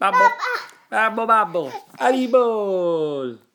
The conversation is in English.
Babbo, babbo, babbo, Haribol.